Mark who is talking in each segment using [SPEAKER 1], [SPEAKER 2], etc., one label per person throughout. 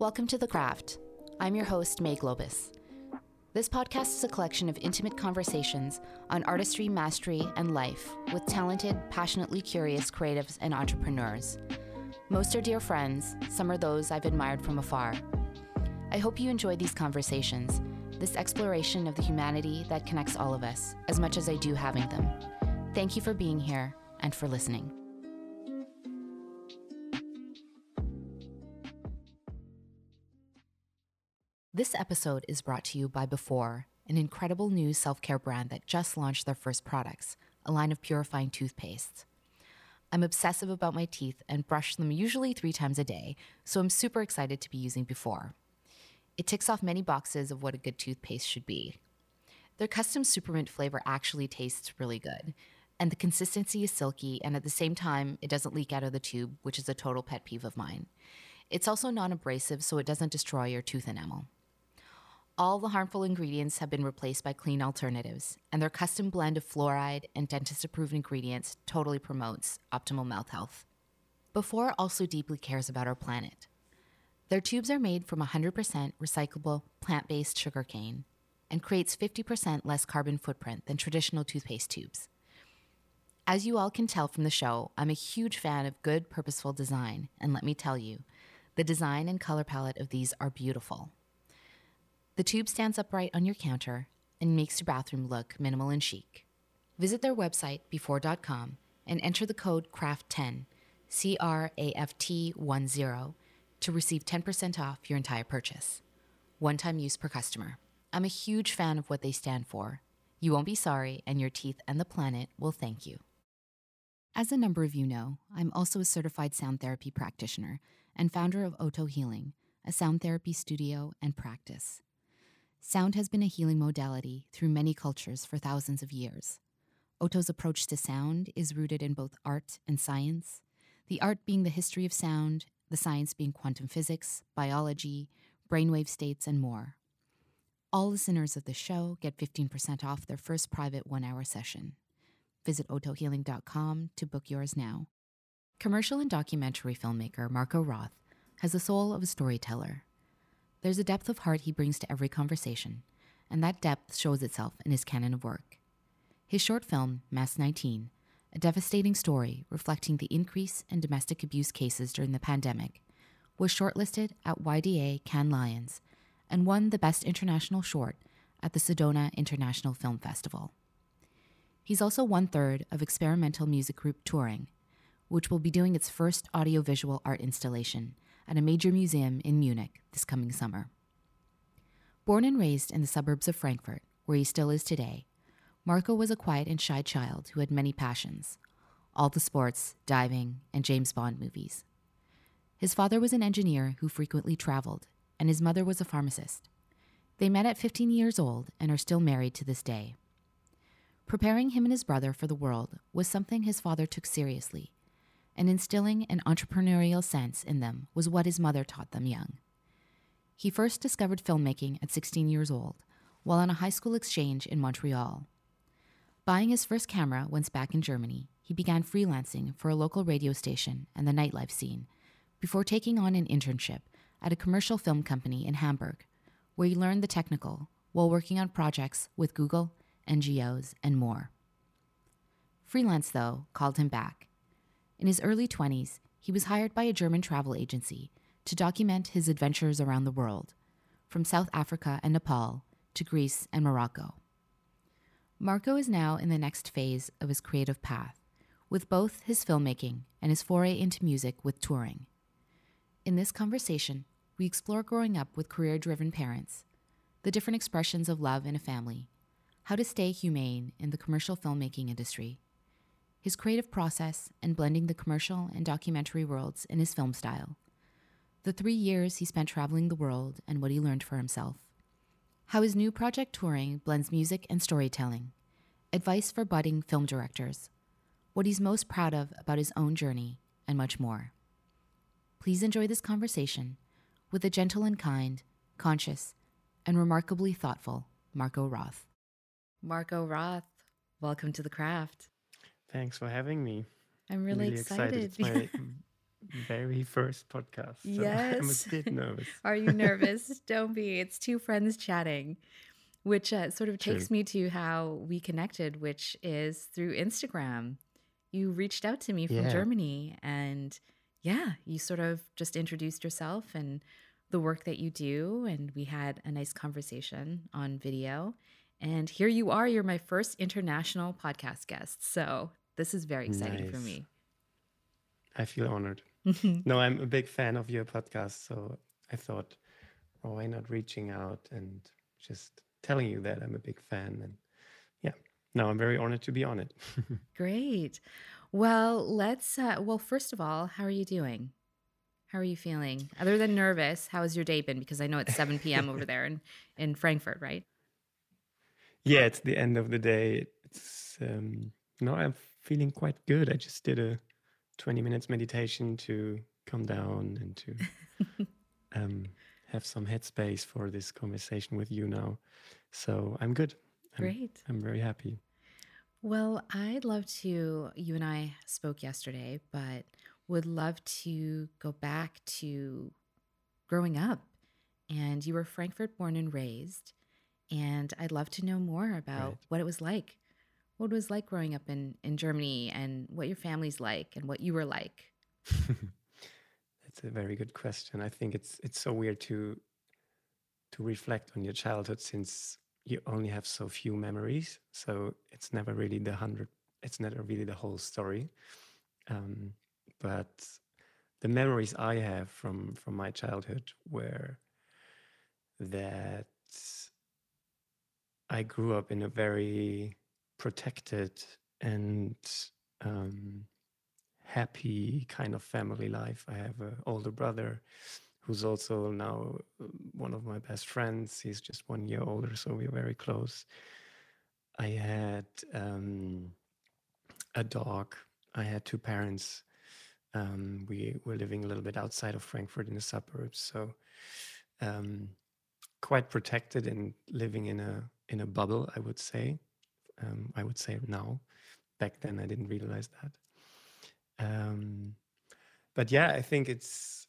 [SPEAKER 1] Welcome to The Craft. I'm your host, May Globus. This podcast is a collection of intimate conversations on artistry, mastery, and life with talented, passionately curious creatives and entrepreneurs. Most are dear friends, some are those I've admired from afar. I hope you enjoy these conversations, this exploration of the humanity that connects all of us, as much as I do having them. Thank you for being here and for listening. This episode is brought to you by Before, an incredible new self care brand that just launched their first products, a line of purifying toothpastes. I'm obsessive about my teeth and brush them usually three times a day, so I'm super excited to be using Before. It ticks off many boxes of what a good toothpaste should be. Their custom supermint flavor actually tastes really good, and the consistency is silky, and at the same time, it doesn't leak out of the tube, which is a total pet peeve of mine. It's also non abrasive, so it doesn't destroy your tooth enamel. All the harmful ingredients have been replaced by clean alternatives, and their custom blend of fluoride and dentist approved ingredients totally promotes optimal mouth health. Before also deeply cares about our planet. Their tubes are made from 100% recyclable plant based sugarcane and creates 50% less carbon footprint than traditional toothpaste tubes. As you all can tell from the show, I'm a huge fan of good, purposeful design, and let me tell you, the design and color palette of these are beautiful. The tube stands upright on your counter and makes your bathroom look minimal and chic. Visit their website, before.com, and enter the code CRAFT10, C R A F T 10, to receive 10% off your entire purchase. One time use per customer. I'm a huge fan of what they stand for. You won't be sorry, and your teeth and the planet will thank you. As a number of you know, I'm also a certified sound therapy practitioner and founder of Oto Healing, a sound therapy studio and practice. Sound has been a healing modality through many cultures for thousands of years. Oto's approach to sound is rooted in both art and science, the art being the history of sound, the science being quantum physics, biology, brainwave states, and more. All listeners of the show get 15% off their first private one hour session. Visit otohealing.com to book yours now. Commercial and documentary filmmaker Marko Roth has the soul of a storyteller there's a depth of heart he brings to every conversation, and that depth shows itself in his canon of work. His short film, Masque 19, a devastating story reflecting the increase in domestic abuse cases during the pandemic, was shortlisted at YDA Cannes Lions and won the Best International Short at the Sedona International Film Festival. He's also one third of experimental music group Touring, which will be doing its first audiovisual art installation at a major museum in Munich this coming summer. Born and raised in the suburbs of Frankfurt, where he still is today, Marko was a quiet and shy child who had many passions all the sports, diving, and James Bond movies. His father was an engineer who frequently traveled, and his mother was a pharmacist. They met at 15 years old and are still married to this day. Preparing him and his brother for the world was something his father took seriously and instilling an entrepreneurial sense in them was what his mother taught them young. He first discovered filmmaking at 16 years old while on a high school exchange in Montreal. Buying his first camera once back in Germany, he began freelancing for a local radio station and the nightlife scene before taking on an internship at a commercial film company in Hamburg, where he learned the technical while working on projects with Google, NGOs, and more. Freelance, though, called him back in his early 20s, he was hired by a German travel agency to document his adventures around the world, from South Africa and Nepal to Greece and Morocco. Marko is now in the next phase of his creative path, with both his filmmaking and his foray into music with touring. In this conversation, we explore growing up with career driven parents, the different expressions of love in a family, how to stay humane in the commercial filmmaking industry, his creative process, and blending the commercial and documentary worlds in his film style. The three years he spent traveling the world and what he learned for himself. How his new project touring blends music and storytelling. Advice for budding film directors. What he's most proud of about his own journey, and much more. Please enjoy this conversation with the gentle and kind, conscious, and remarkably thoughtful Marko Roth. Marko Roth, welcome to the craft.
[SPEAKER 2] Thanks for having me.
[SPEAKER 1] I'm really, really excited.
[SPEAKER 2] excited. It's my very first podcast. So
[SPEAKER 1] Yes.
[SPEAKER 2] I'm a bit nervous.
[SPEAKER 1] Are you nervous? Don't be. It's two friends chatting, which uh, sort of takes
[SPEAKER 2] True.
[SPEAKER 1] me to how we connected, which is through Instagram. You reached out to me from
[SPEAKER 2] Yeah.
[SPEAKER 1] Germany and yeah, you sort of just introduced yourself and the work that you do. And we had a nice conversation on video. And here you are. You're my first international podcast guest. So this is very exciting for me.
[SPEAKER 2] I feel honored. No, I'm a big fan of your podcast. So I thought, well, why not reaching out and just telling you that I'm a big fan? And yeah, no, I'm very honored to be on it.
[SPEAKER 1] Great. Well, let's, uh, well, first of all, how are you doing? How are you feeling? Other than nervous, how has your day been? Because I know it's 7 p.m. over there in, in Frankfurt, right?
[SPEAKER 2] yeah, it's the end of the day. It's, um, no, I'm feeling quite good. I just did a 20 minutes meditation to come down and to um, have some headspace for this conversation with you now. So I'm good. I'm,
[SPEAKER 1] Great.
[SPEAKER 2] I'm very happy.
[SPEAKER 1] Well, I'd love to, you and I spoke yesterday, but would love to go back to growing up. And you were Frankfurt born and raised. And I'd love to know more about
[SPEAKER 2] Right.
[SPEAKER 1] what it was like. What it was like growing up in, in Germany and what your family's like and what you were like.
[SPEAKER 2] That's a very good question. I think it's it's so weird to to reflect on your childhood since you only have so few memories. So it's never really the hundred. It's never really the whole story. Um, but the memories I have from from my childhood were that I grew up in a very protected and um, happy kind of family life. I have an older brother who's also now uh, one of my best friends. He's just one year older, so we're very close. I had um, a dog. I had two parents. Um, we were living a little bit outside of Frankfurt in the suburbs, so um, quite protected and living in a in a bubble. I would say. Um, I would say now. Back then, I didn't realize that. Um, but yeah, I think it's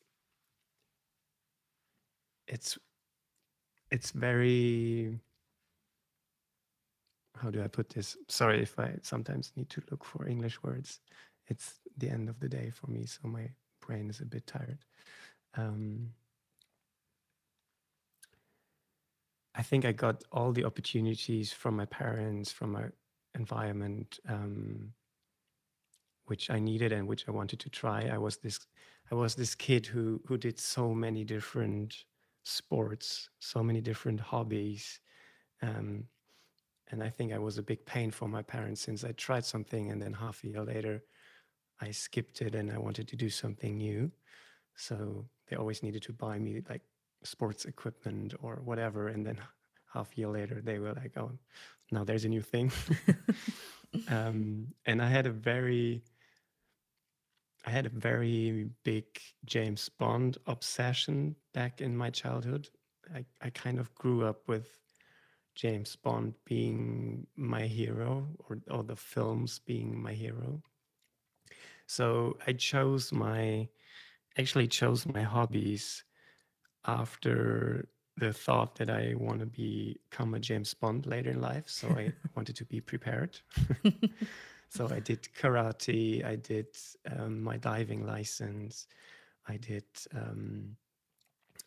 [SPEAKER 2] it's it's very how do I put this? Sorry if I sometimes need to look for English words. It's the end of the day for me, so my brain is a bit tired. Um, I think I got all the opportunities from my parents, from my environment, um, which I needed and which I wanted to try. I was this, I was this kid who who did so many different sports, so many different hobbies, um, and I think I was a big pain for my parents since I tried something and then half a year later, I skipped it and I wanted to do something new. So they always needed to buy me like sports equipment or whatever, and then half a year later they were like, "Oh, now there's a new thing." um, and I had a very I had a very big James Bond obsession back in my childhood. I, I kind of grew up with James Bond being my hero or, or the films being my hero. So I chose my actually chose my hobbies after the thought that I want to become a James Bond later in life. So I wanted to be prepared. so I did karate, I did um, my diving license, I did um,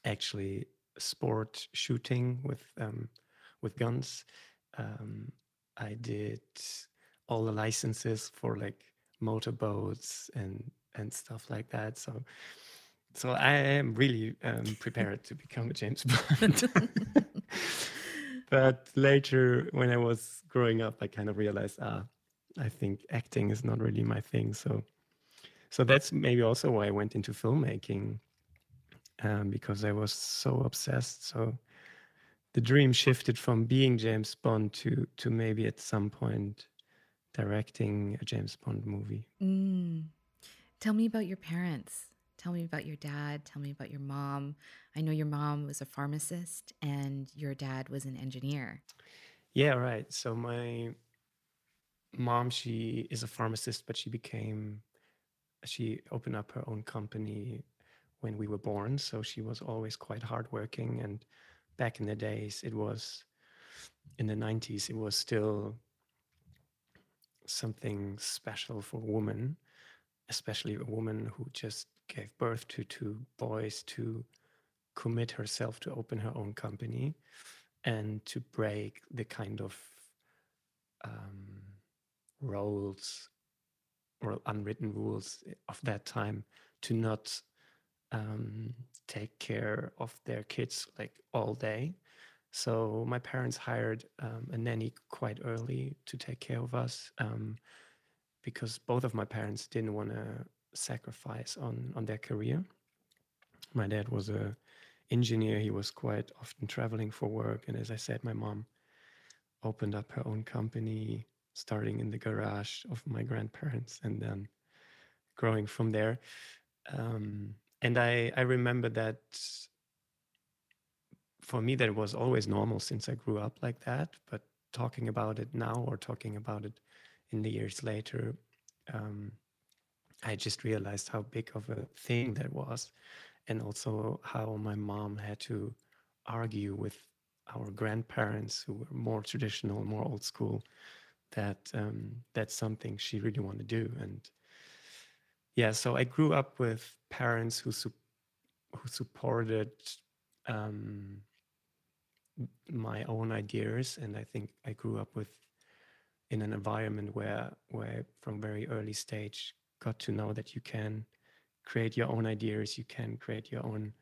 [SPEAKER 2] actually sport shooting with um, with guns. Um, I did all the licenses for like motorboats and and stuff like that. So so I am really um, prepared to become a James Bond. but later, when I was growing up, I kind of realized, ah, I think acting is not really my thing. So, so that's maybe also why I went into filmmaking, um, because I was so obsessed. So, the dream shifted from being James Bond to to maybe at some point directing a James Bond movie.
[SPEAKER 1] Mm. Tell me about your parents. Tell me about your dad. Tell me about your mom. I know your mom was a pharmacist and your dad was an engineer.
[SPEAKER 2] Yeah, right. So my mom, she is a pharmacist, but she became she opened up her own company when we were born. So she was always quite hardworking. And back in the days, it was in the 90s, it was still something special for a woman, especially a woman who just gave birth to two boys to commit herself to open her own company and to break the kind of um, roles or unwritten rules of that time to not um, take care of their kids like all day. So my parents hired um, a nanny quite early to take care of us um, because both of my parents didn't want to sacrifice on on their career. My dad was a engineer. He was quite often traveling for work, and as I said, my mom opened up her own company, starting in the garage of my grandparents, and then growing from there. Um, and I I remember that for me that was always normal since I grew up like that. But talking about it now or talking about it in the years later, um, I just realized how big of a thing that was, and also how my mom had to argue with our grandparents who were more traditional, more old school, that um, that's something she really wanted to do. And yeah, so I grew up with parents who su- who supported um, my own ideas, and I think I grew up with in an environment where where from very early stage got to know that you can create your own ideas, you can create your own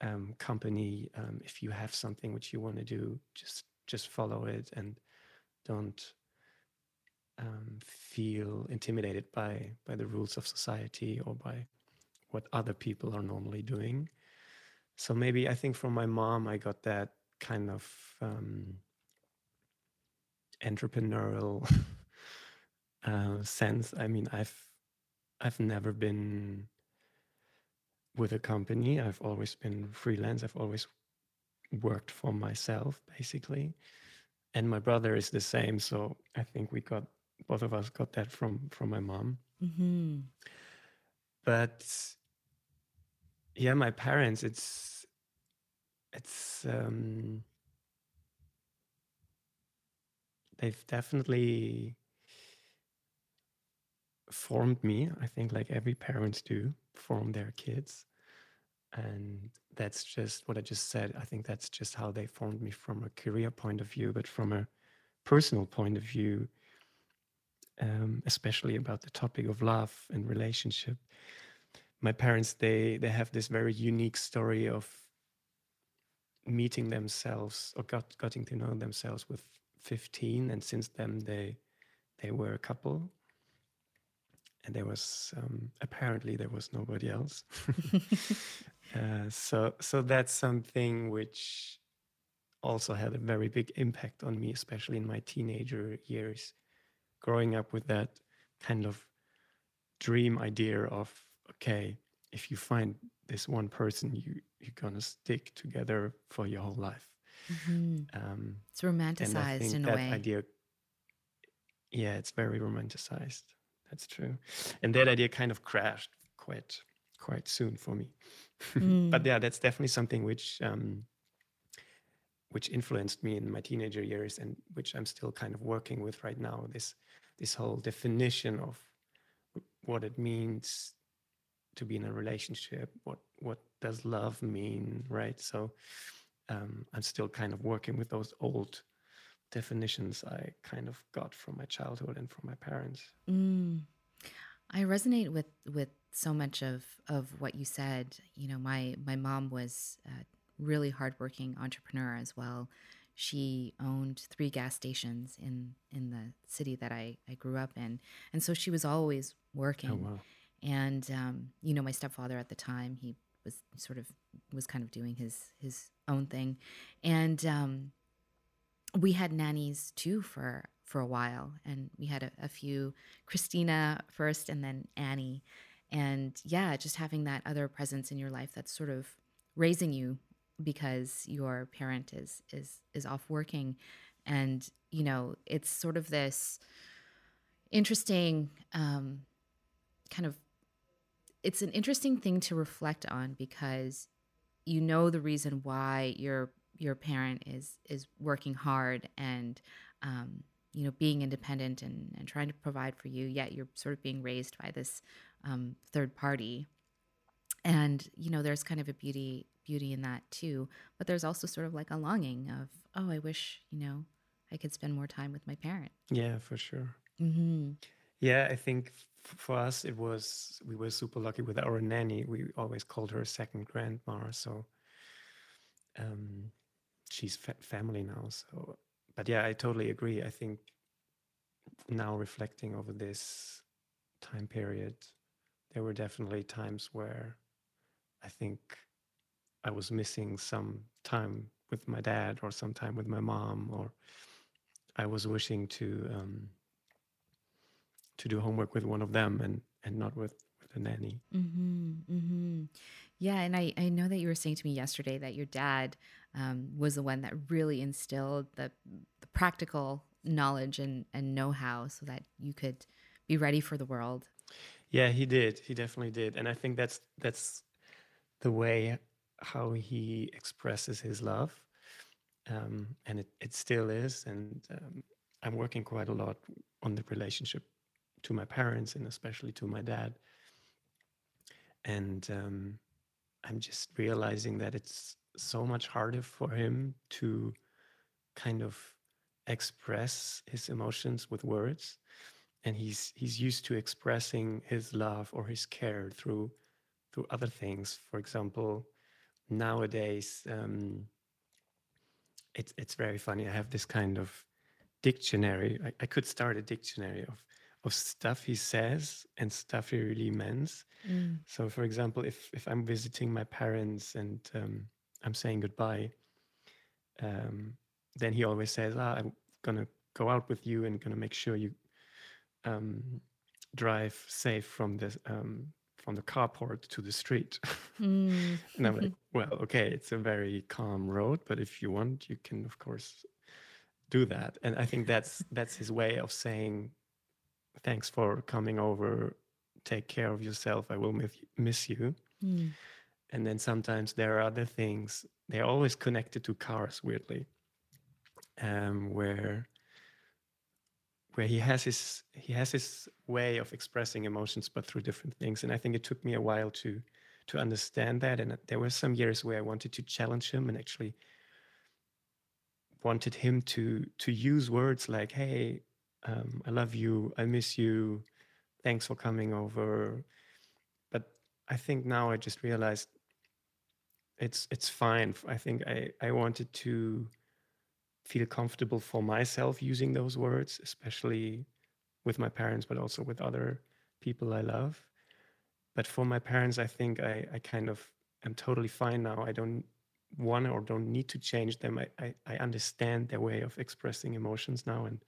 [SPEAKER 2] um, company. Um, if you have something which you want to do, just just follow it and don't um, feel intimidated by by the rules of society or by what other people are normally doing. So maybe I think from my mom I got that kind of um, entrepreneurial uh, sense. I mean, I've I've never been with a company. I've always been freelance. I've always worked for myself, basically. And my brother is the same. So I think we got both of us got that from from my mom. Mm-hmm. But yeah, my parents. It's it's um, they've definitely formed me. I think, like every parents do, form their kids. And that's just what I just said. I think that's just how they formed me from a career point of view, but from a personal point of view, um, especially about the topic of love and relationship. My parents, they they have this very unique story of meeting themselves or got getting to know themselves with 15, and since then they they were a couple and there was um, apparently there was nobody else. uh, so so that's something which also had a very big impact on me, especially in my teenager years, growing up with that kind of dream idea of okay, if you find this one person, you you're gonna stick together for your whole life.
[SPEAKER 1] Mm-hmm. Um, it's romanticized in a way.
[SPEAKER 2] Idea, yeah, it's very romanticized that's true. And that idea kind of crashed quite quite soon for me. Mm. but yeah, that's definitely something which um, which influenced me in my teenager years and which I'm still kind of working with right now. This this whole definition of what it means to be in a relationship. What what does love mean, right? So um, I'm still kind of working with those old definitions I kind of got from my childhood and from my parents. Mm.
[SPEAKER 1] I resonate with with so much of of what you said. You know, my my mom was a really hardworking entrepreneur as well. She owned three gas stations in in the city that I I grew up in, and so she was always working. Oh, wow. And um, you know, my stepfather at the time, he was sort of was kind of doing his his own thing, and um, we had nannies too for for a while and we had a, a, few christina first and then annie. And yeah just having that other presence in your life that's sort of raising you because your parent is is is off working. And you know it's sort of this interesting um kind of it's an interesting thing to reflect on because you know the reason why your your parent is is working hard and um, you know being independent and, and trying to provide for you yet you're sort of being raised by this um, third party and you know there's kind of a beauty beauty in that too but there's also sort of like a longing of oh i wish you know i could spend more time with my parent
[SPEAKER 2] Yeah, for sure.
[SPEAKER 1] mm-hmm.
[SPEAKER 2] Yeah, I think for us it was we were super lucky with our nanny. We always called her second grandma, so um, she's fa- family now. So, but yeah, I totally agree. I think now reflecting over this time period, there were definitely times where I think I was missing some time with my dad or some time with my mom, or I was wishing to um, to do homework with one of them and and not with with a nanny.
[SPEAKER 1] Mm-hmm, mm-hmm. Yeah, and I, I know that you were saying to me yesterday that your dad um, was the one that really instilled the, the practical knowledge and, and know how so that you could be ready for the world.
[SPEAKER 2] Yeah, he did. He definitely did, and I think that's that's the way how he expresses his love, um, and it it still is. And um, I'm working quite a lot on the relationship to my parents and especially to my dad. And um, I'm just realizing that it's so much harder for him to kind of express his emotions with words and he's he's used to expressing his love or his care through through other things for example nowadays um it's it's very funny i have this kind of dictionary i, I could start a dictionary of of stuff he says and stuff he really means
[SPEAKER 1] Mm.
[SPEAKER 2] so, for example, if if I'm visiting my parents and um, I'm saying goodbye, um, then he always says, ah, "I'm gonna go out with you and gonna make sure you um, drive safe from the um, from the carport to the street."
[SPEAKER 1] Mm.
[SPEAKER 2] and I'm like, "Well, okay, it's a very calm road, but if you want, you can, of course, do that." And I think that's that's his way of saying, "Thanks for coming over." take care of yourself i will miss, miss you
[SPEAKER 1] Mm.
[SPEAKER 2] And then sometimes there are other things they're always connected to cars weirdly um, where where he has his he has his way of expressing emotions but through different things and i think it took me a while to to understand that and there were some years where i wanted to challenge him and actually wanted him to to use words like hey um, i love you i miss you thanks for coming over. But i think now i just realized it's it's fine. I think i i wanted to feel comfortable for myself using those words especially with my parents but also with other people i love. But for my parents i think i i kind of am totally fine now. I don't want or don't need to change them. I i, I understand their way of expressing emotions now and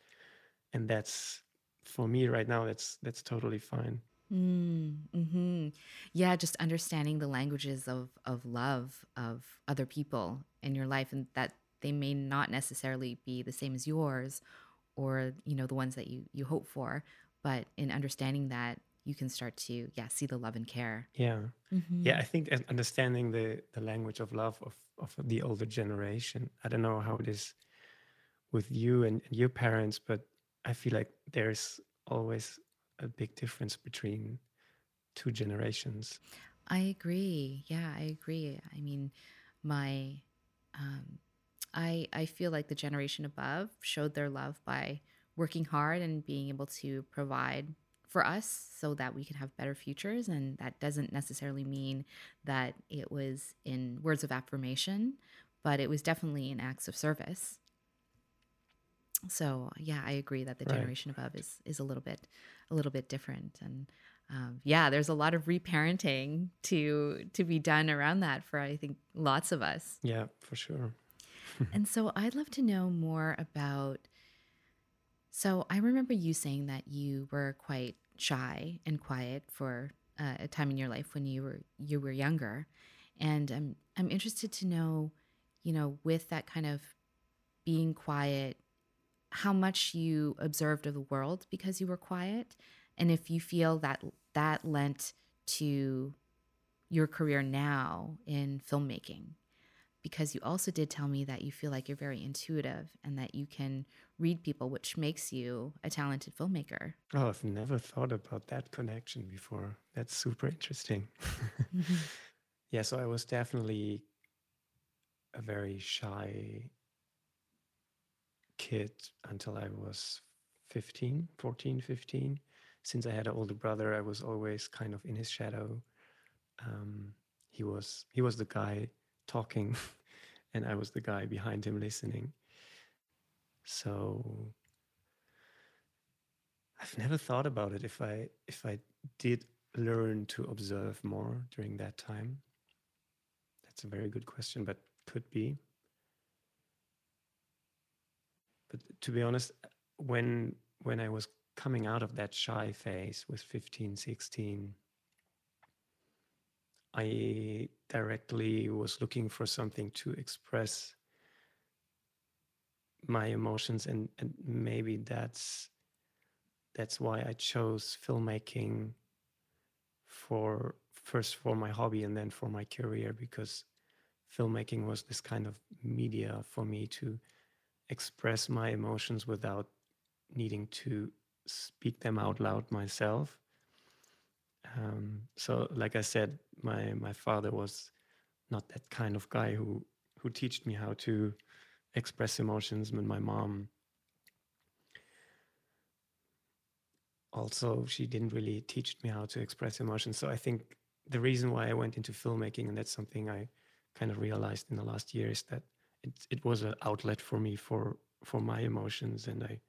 [SPEAKER 2] and that's for me right now that's that's totally fine
[SPEAKER 1] Mm, hmm Yeah, just understanding the languages of of love of other people in your life, and that they may not necessarily be the same as yours, or you know the ones that you you hope for. But in understanding that, you can start to yeah see the love and care.
[SPEAKER 2] yeah
[SPEAKER 1] Mm-hmm.
[SPEAKER 2] yeah i think understanding the the language of love of of the older generation i don't know how it is with you and, and your parents but i feel like there's always a big difference between two generations
[SPEAKER 1] I agree. Yeah, I agree. I mean, my um I I feel like the generation above showed their love by working hard and being able to provide for us so that we can have better futures and that doesn't necessarily mean that it was in words of affirmation, but it was definitely in acts of service. So, yeah, I agree that the
[SPEAKER 2] Right.
[SPEAKER 1] generation above is is a little bit a little bit different and um, yeah, there's a lot of reparenting to to be done around that for I think lots of us.
[SPEAKER 2] yeah for sure
[SPEAKER 1] And so I'd love to know more about. So I remember you saying that you were quite shy and quiet for uh, a time in your life when you were you were younger, and I'm I'm interested to know, you know, with that kind of being quiet, how much you observed of the world because you were quiet, and if you feel that that lent to your career now in filmmaking because you also did tell me that you feel like you're very intuitive and that you can read people, which makes you a talented filmmaker.
[SPEAKER 2] Oh, I've never thought about that connection before. That's super interesting. Yeah, so I was definitely a very shy kid until I was 15, 14, 15. Since I had an older brother, I was always kind of in his shadow. Um, he was he was the guy talking and I was the guy behind him listening. So I've never thought about it if I if I did learn to observe more during that time. That's a very good question, but could be. But to be honest, when when I was coming out of that shy phase with 15, 16, I directly was looking for something to express my emotions and, and maybe that's that's why I chose filmmaking for first for my hobby and then for my career because filmmaking was this kind of media for me to express my emotions without needing to speak them out loud myself um, so, like I said, my my father was not that kind of guy who who taught me how to express emotions. And my mom also she didn't really teach me how to express emotions. So I think the reason why I went into filmmaking, and that's something I kind of realized in the last year, is that it it was an outlet for me for for my emotions, and I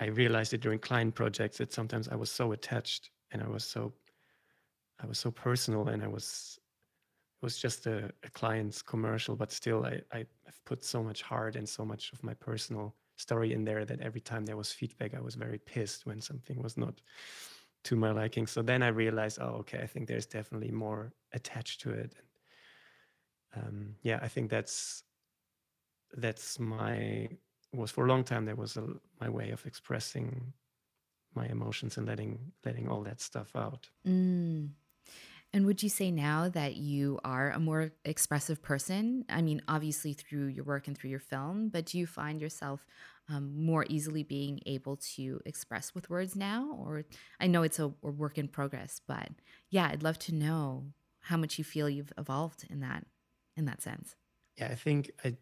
[SPEAKER 2] I realized it during client projects that sometimes I was so attached and I was so I was so personal and I was it was just a, a client's commercial, but still I, I have put so much heart and so much of my personal story in there that every time there was feedback, I was very pissed when something was not to my liking. So then I realized, oh, okay, I think there's definitely more attached to it. Um, yeah, I think that's that's my was for a long time. That was a, my way of expressing my emotions and letting letting all that stuff out.
[SPEAKER 1] Mm. And would you say now that you are a more expressive person? I mean, obviously through your work and through your film, but do you find yourself um, more easily being able to express with words now? Or I know it's a, a work in progress, but yeah, I'd love to know how much you feel you've evolved in that in that sense.
[SPEAKER 2] Yeah, I think I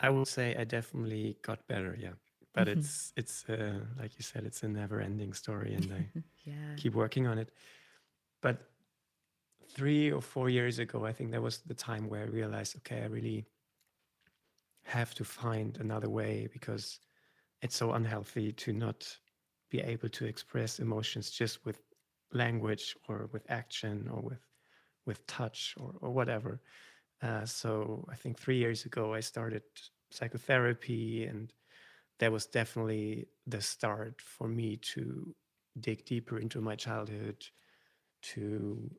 [SPEAKER 2] I will say I definitely got better. Yeah, but mm-hmm. it's it's uh, like you said it's a never ending story and i yeah. keep working on it but three or four years ago i think that was the time where i realized okay i really have to find another way because it's so unhealthy to not be able to express emotions just with language or with action or with with touch or, or whatever uh, so i think three years ago i started psychotherapy and that was definitely the start for me to dig deeper into my childhood, to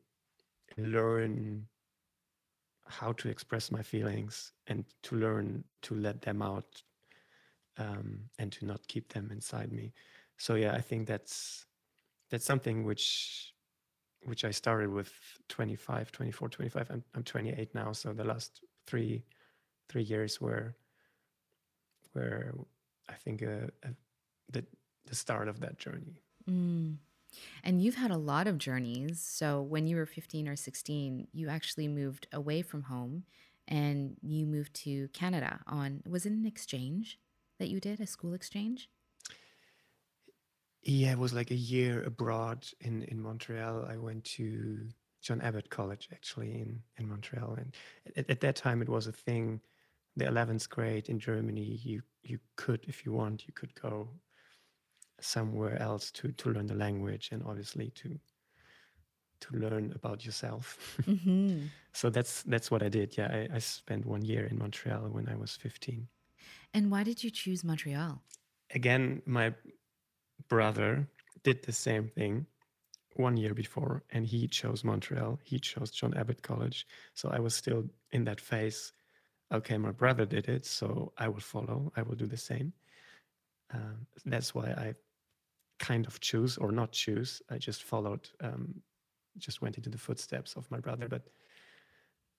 [SPEAKER 2] learn how to express my feelings and to learn to let them out um, and to not keep them inside me. So yeah, I think that's that's something which which I started with 25, 24, 25. I'm, I'm 28 now. So the last three three years were were I think, uh, uh, the the start of that journey.
[SPEAKER 1] Mm. And you've had a lot of journeys. So when you were 15 or 16, you actually moved away from home and you moved to Canada on was it an exchange that you did, a school exchange?
[SPEAKER 2] Yeah, it was like a year abroad in in Montreal. I went to John Abbott College actually in in Montreal and at, at that time it was a thing the 11th grade in Germany, you you could, if you want, you could go somewhere else to to learn the language and obviously to to learn about yourself. Mm-hmm. so that's that's what I did. Yeah, I, I spent one year in Montreal when I was 15.
[SPEAKER 1] And why did you choose Montreal?
[SPEAKER 2] Again, my brother did the same thing one year before and he chose Montreal. He chose John Abbott College. So I was still in that phase okay, my brother did it, so I will follow. I will do the same. Um, that's why I kind of choose or not choose. I just followed, um, just went into the footsteps of my brother. But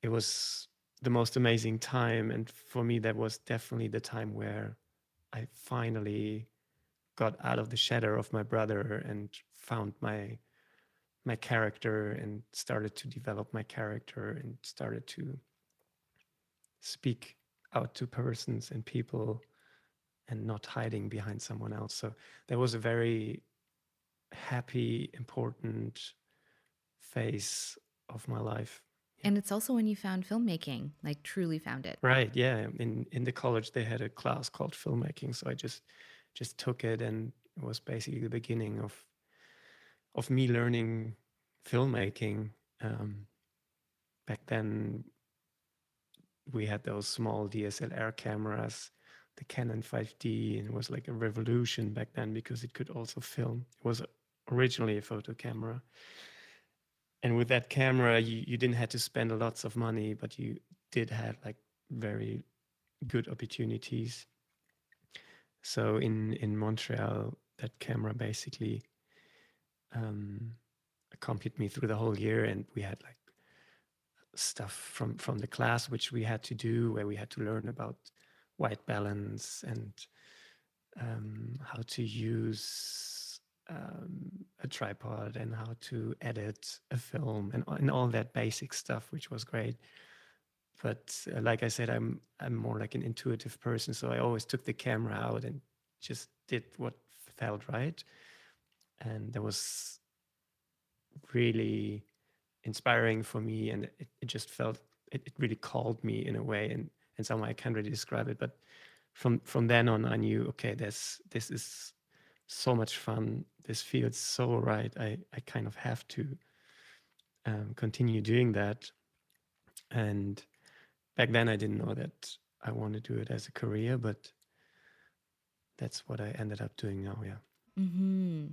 [SPEAKER 2] it was the most amazing time. And for me, that was definitely the time where I finally got out of the shadow of my brother and found my my character and started to develop my character and started to speak out to persons and people and not hiding behind someone else. So there was a very happy, important phase of my life.
[SPEAKER 1] And it's also when you found filmmaking, like truly found it.
[SPEAKER 2] Right. Yeah. In in the college they had a class called filmmaking. So I just just took it and it was basically the beginning of of me learning filmmaking. Um, back then we had those small DSLR cameras the Canon 5D, and it was like a revolution back then because it could also film. It was originally a photo camera. And with that camera, you, you didn't have to spend lots of money, but you did have like very good opportunities. So in in Montreal, that camera basically um, accompanied me through the whole year, and we had like stuff from from the class which we had to do, where we had to learn about white balance and um, how to use um, a tripod and how to edit a film and, and all that basic stuff, which was great. But uh, like I said, I'm I'm more like an intuitive person, so I always took the camera out and just did what felt right, and that was really inspiring for me, and it, it just felt it, it really called me in a way, and in some way I can't really describe it, but from from then on I knew okay, this this is so much fun. This feels so right. I I kind of have to um, continue doing that. And back then I didn't know that I want to do it as a career, but that's what I ended up doing now. Yeah.
[SPEAKER 1] Mm-hmm.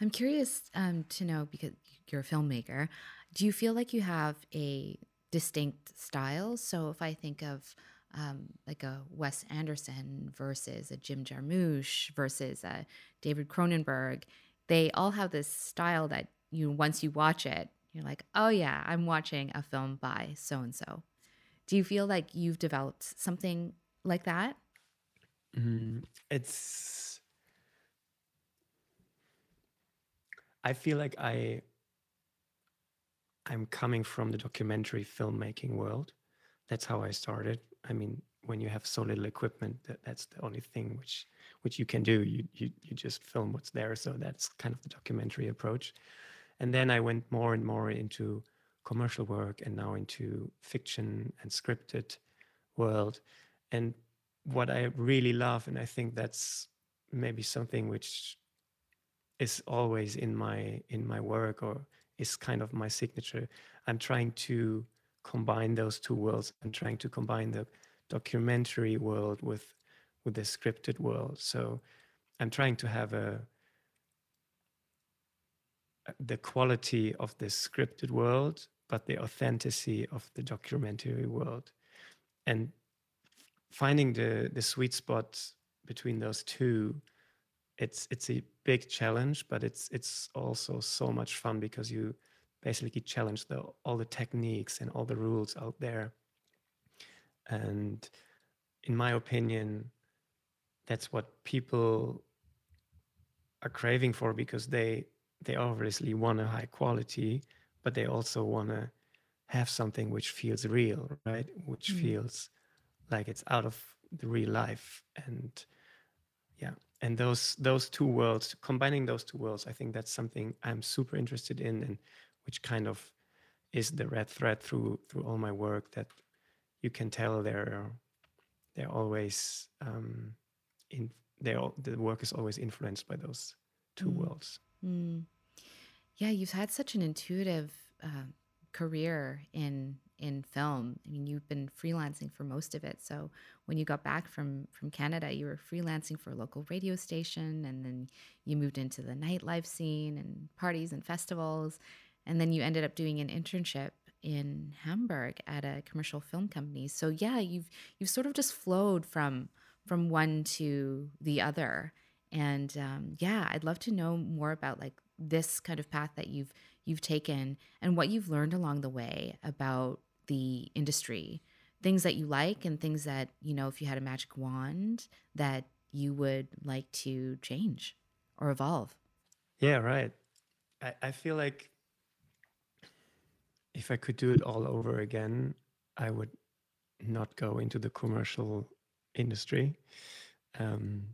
[SPEAKER 1] I'm curious um, to know because you're a filmmaker. Do you feel like you have a distinct style? So if I think of um, like a Wes Anderson versus a Jim Jarmusch versus a David Cronenberg, they all have this style that you once you watch it, you're like, oh yeah, I'm watching a film by so and so. Do you feel like you've developed something like that?
[SPEAKER 2] Mm, it's. I feel like I. I'm coming from the documentary filmmaking world. That's how I started. I mean, when you have so little equipment, that, that's the only thing which which you can do. You, you you just film what's there. So that's kind of the documentary approach. And then I went more and more into commercial work and now into fiction and scripted world. And what I really love, and I think that's maybe something which is always in my in my work or is kind of my signature. I'm trying to combine those two worlds. I'm trying to combine the documentary world with with the scripted world. So I'm trying to have a the quality of the scripted world, but the authenticity of the documentary world, and finding the the sweet spot between those two. It's it's a big challenge, but it's it's also so much fun because you basically challenge the, all the techniques and all the rules out there. And in my opinion, that's what people are craving for because they they obviously want a high quality, but they also want to have something which feels real, right? Which mm. feels like it's out of the real life. And yeah, and those those two worlds, combining those two worlds, I think that's something I'm super interested in and which kind of is the red thread through through all my work that you can tell they're they're always um, in they all the work is always influenced by those two mm. worlds.
[SPEAKER 1] Mm. Yeah, you've had such an intuitive uh, career in in film. I mean, you've been freelancing for most of it. So when you got back from from Canada, you were freelancing for a local radio station, and then you moved into the nightlife scene and parties and festivals and then you ended up doing an internship in Hamburg at a commercial film company. So yeah, you've you've sort of just flowed from from one to the other. And um, yeah, I'd love to know more about like this kind of path that you've you've taken and what you've learned along the way about the industry, things that you like and things that you know, if you had a magic wand, that you would like to change or evolve.
[SPEAKER 2] Yeah, right. I, I feel like if I could do it all over again, I would not go into the commercial industry. Um,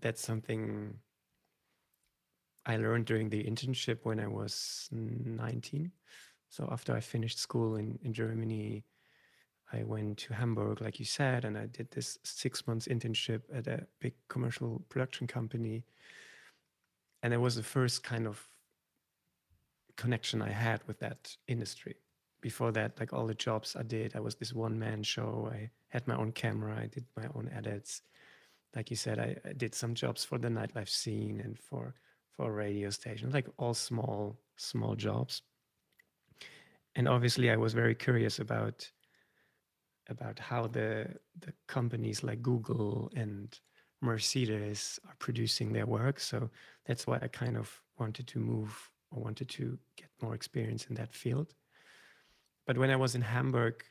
[SPEAKER 2] that's something I learned during the internship when I was 19. So after I finished school in, in Germany, I went to Hamburg, like you said, and I did this six months internship at a big commercial production company. And it was the first kind of connection I had with that industry. Before that, like all the jobs I did, I was this one man show. I had my own camera, I did my own edits. Like you said, I, I did some jobs for the nightlife scene and for for radio stations, like all small, small jobs. And obviously I was very curious about about how the the companies like Google and Mercedes are producing their work. So that's why I kind of wanted to move or wanted to get more experience in that field. But when I was in Hamburg,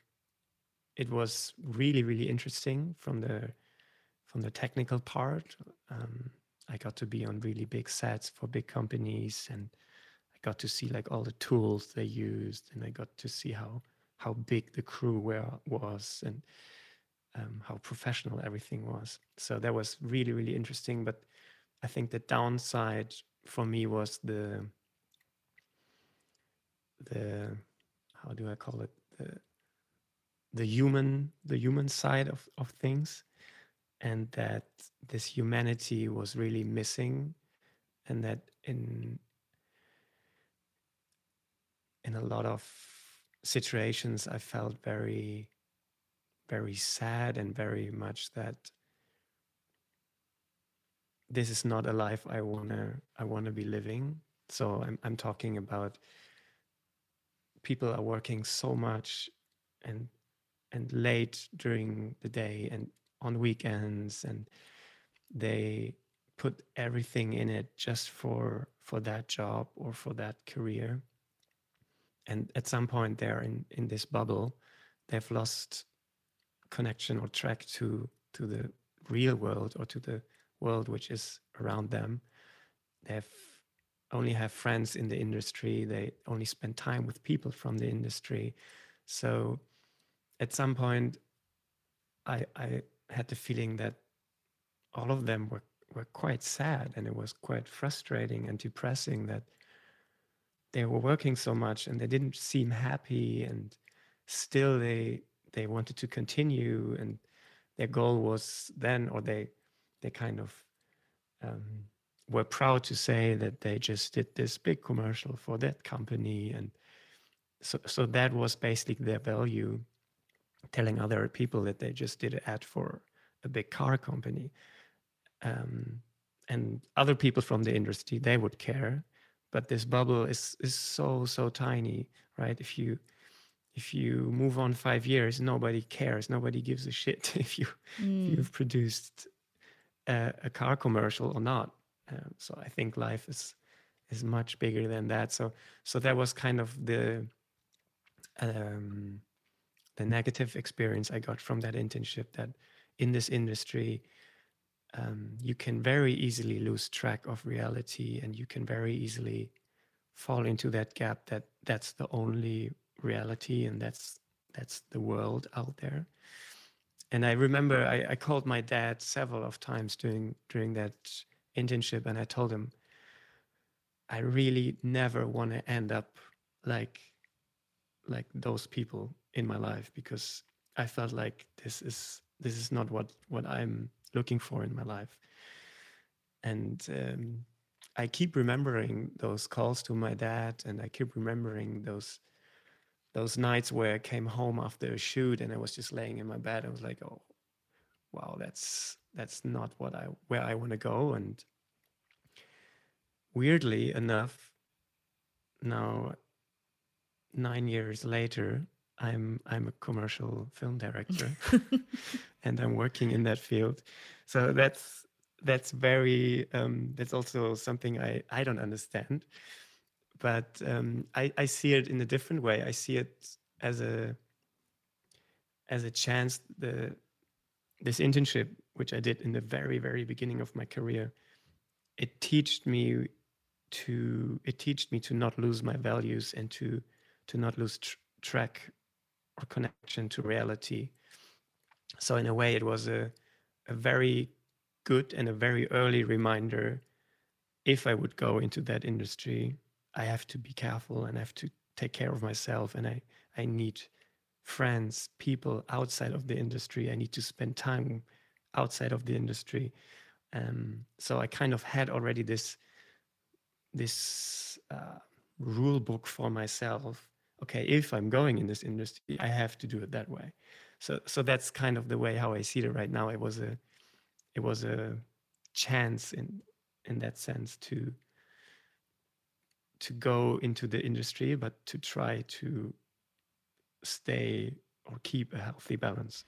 [SPEAKER 2] it was really, really interesting from the from the technical part. Um, I got to be on really big sets for big companies, and I got to see like all the tools they used, and I got to see how how big the crew were was and um, how professional everything was. So that was really, really interesting. But I think the downside for me was the the how do I call it the the human the human side of, of things and that this humanity was really missing and that in in a lot of situations I felt very very sad and very much that this is not a life I wanna I wanna be living. So I'm I'm talking about people are working so much and and late during the day and on weekends and they put everything in it just for for that job or for that career. And at some point they're in in this bubble they've lost connection or track to to the real world or to the world which is around them. They've only have friends in the industry they only spend time with people from the industry. So at some point i i had the feeling that all of them were were quite sad and it was quite frustrating and depressing that they were working so much and they didn't seem happy and still they they wanted to continue and their goal was then or they they kind of um, were proud to say that they just did this big commercial for that company and so so that was basically their value telling other people that they just did an ad for a big car company. Um, and other people from the industry they would care. But this bubble is is so so tiny right? If you if you move on five years nobody cares. Nobody gives a shit if you mm. if you've produced a, a car commercial or not. Um, so I think life is is much bigger than that. So so that was kind of the um, the negative experience I got from that internship. That in this industry, um, you can very easily lose track of reality, and you can very easily fall into that gap that that's the only reality, and that's that's the world out there. And I remember I, I called my dad several of times during during that internship and I told him I really never want to end up like like those people in my life because I felt like this is this is not what what I'm looking for in my life. And um, I keep remembering those calls to my dad, and I keep remembering those those nights where I came home after a shoot and I was just laying in my bed. I was like, oh, wow, that's that's not what I where I want to go. And weirdly enough, now nine years later, I'm I'm a commercial film director, and I'm working in that field. So that's that's very um, that's also something I I don't understand, but um, I I see it in a different way. I see it as a as a chance the this internship which I did in the very very beginning of my career it taught me to it taught me to not lose my values and to to not lose tr- track connection to reality so in a way it was a a very good and a very early reminder if I would go into that industry, I have to be careful and I have to take care of myself and I, I need friends, people outside of the industry. I need to spend time outside of the industry. Um, so I kind of had already this this uh, rule book for myself. Okay, if I'm going in this industry, I have to do it that way. So so that's kind of the way how I see it right now. It was a it was a chance in in that sense to to go into the industry, but to try to stay or keep a healthy balance.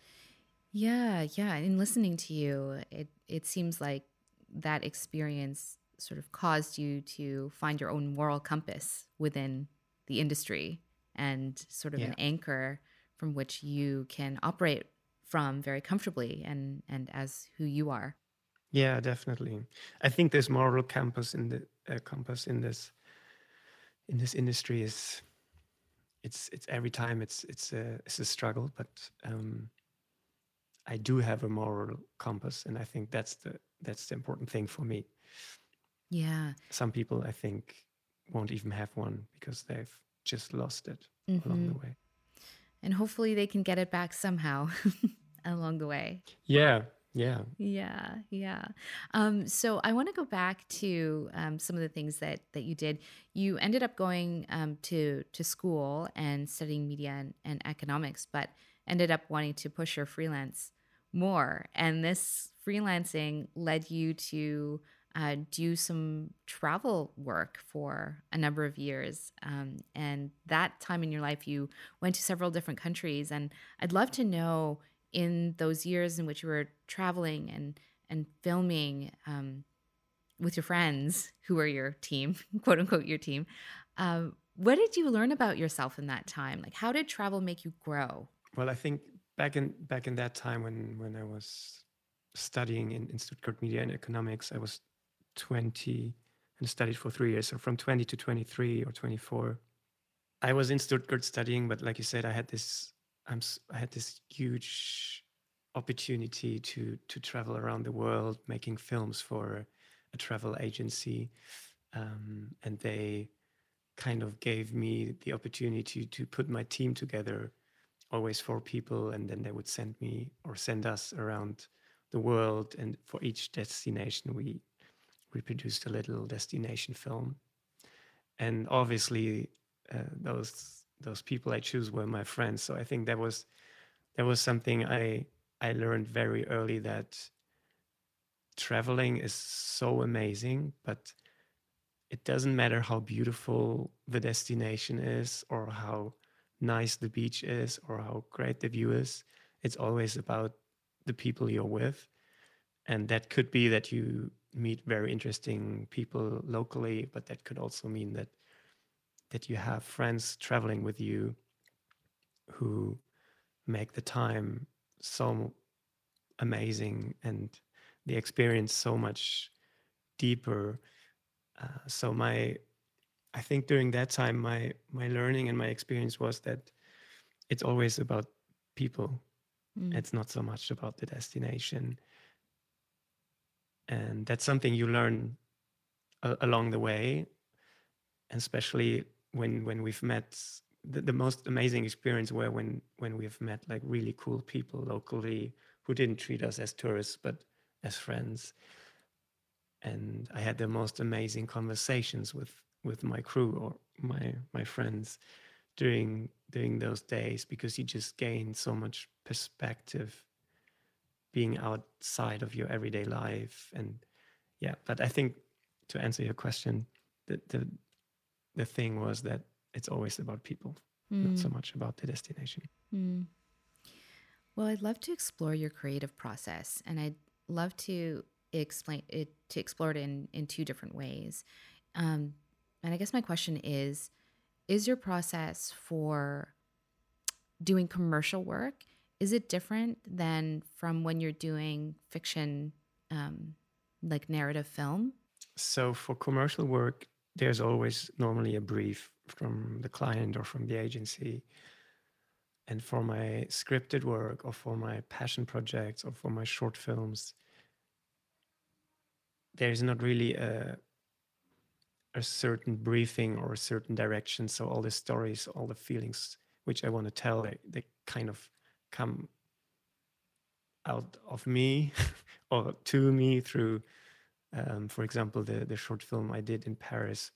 [SPEAKER 1] Yeah, yeah. In listening to you, it it seems like that experience sort of caused you to find your own moral compass within the industry and sort of yeah. an anchor from which you can operate from very comfortably and and as who you are.
[SPEAKER 2] Yeah, definitely. I think this moral compass in the uh, compass in this in this industry is it's it's every time it's it's a it's a struggle, but um, I do have a moral compass, and I think that's the that's the important thing for me.
[SPEAKER 1] Yeah.
[SPEAKER 2] Some people I think won't even have one because they've just lost it mm-hmm. along the mm-hmm. way.
[SPEAKER 1] And hopefully they can get it back somehow. along the way.
[SPEAKER 2] Yeah. Yeah.
[SPEAKER 1] Yeah. Yeah. Um, so I want to go back to um, some of the things that that you did. You ended up going um, to to school and studying media and, and economics, but ended up wanting to push your freelance more. And this freelancing led you to uh, do some travel work for a number of years. Um, and that time in your life, you went to several different countries. And I'd love to know in those years in which you were traveling and and filming um, with your friends who were your team, quote unquote, your team. Um, what did you learn about yourself in that time? Like, how did travel make you grow?
[SPEAKER 2] Well, I think back in back in that time when when I was studying in, in Stuttgart Media and Economics, I was 20 and studied for three years. So from 20 to 23 or 24, I was in Stuttgart studying. But like you said, I had this I'm I had this huge opportunity to to travel around the world making films for a travel agency, um, and they kind of gave me the opportunity to put my team together, always four people, and then they would send me or send us around the world, and for each destination we we produced a little destination film, and obviously uh, those those people I choose were my friends. So I think that was that was something I I learned very early that traveling is so amazing, but it doesn't matter how beautiful the destination is or how nice the beach is or how great the view is. It's always about the people you're with. And that could be that you meet very interesting people locally, but that could also mean that that you have friends traveling with you who make the time so amazing and the experience so much deeper. Uh, so my i think during that time my my learning and my experience was that it's always about people. Mm. it's not so much about the destination and that's something you learn uh, along the way especially when when we've met the, the most amazing experience were when when we've met like really cool people locally who didn't treat us as tourists but as friends. And i had the most amazing conversations with with my crew or my my friends during during those days because you just gain so much perspective being outside of your everyday life and yeah but i think to answer your question the the the thing was that it's always about people, mm. not so hmm. much about the destination. Mm.
[SPEAKER 1] Well, I'd love to explore your creative process and I'd love to explain it to explore it in in two different ways. Um, and I guess my question is: Is your process for doing commercial work is it different than from when you're doing fiction, um, like narrative film?
[SPEAKER 2] So for commercial work, there's always normally a brief from the client or from the agency. And for my scripted work or for my passion projects or for my short films, there's not really a a certain briefing or a certain direction. So all the stories, all the feelings which I want to tell, they, they kind of come out of me or to me through, um, for example, the the short film I did in Paris.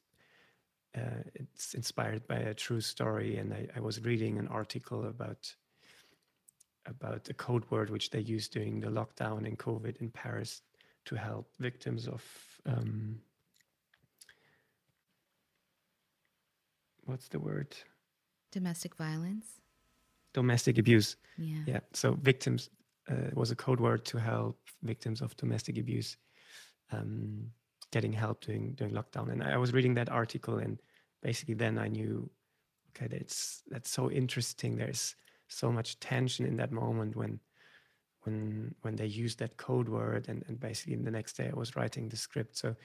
[SPEAKER 2] Uh, it's inspired by a true story, and I, I, was reading an article about about a code word which they used during the lockdown in COVID in Paris to help victims of um, what's the word?
[SPEAKER 1] Domestic violence.
[SPEAKER 2] Domestic abuse.
[SPEAKER 1] Yeah.
[SPEAKER 2] Yeah. So victims uh, was a code word to help victims of domestic abuse um, getting help during during lockdown. And I was reading that article, and basically then I knew, okay, that's that's so interesting. There's so much tension in that moment when when when they used that code word and, and basically the next day I was writing the script. So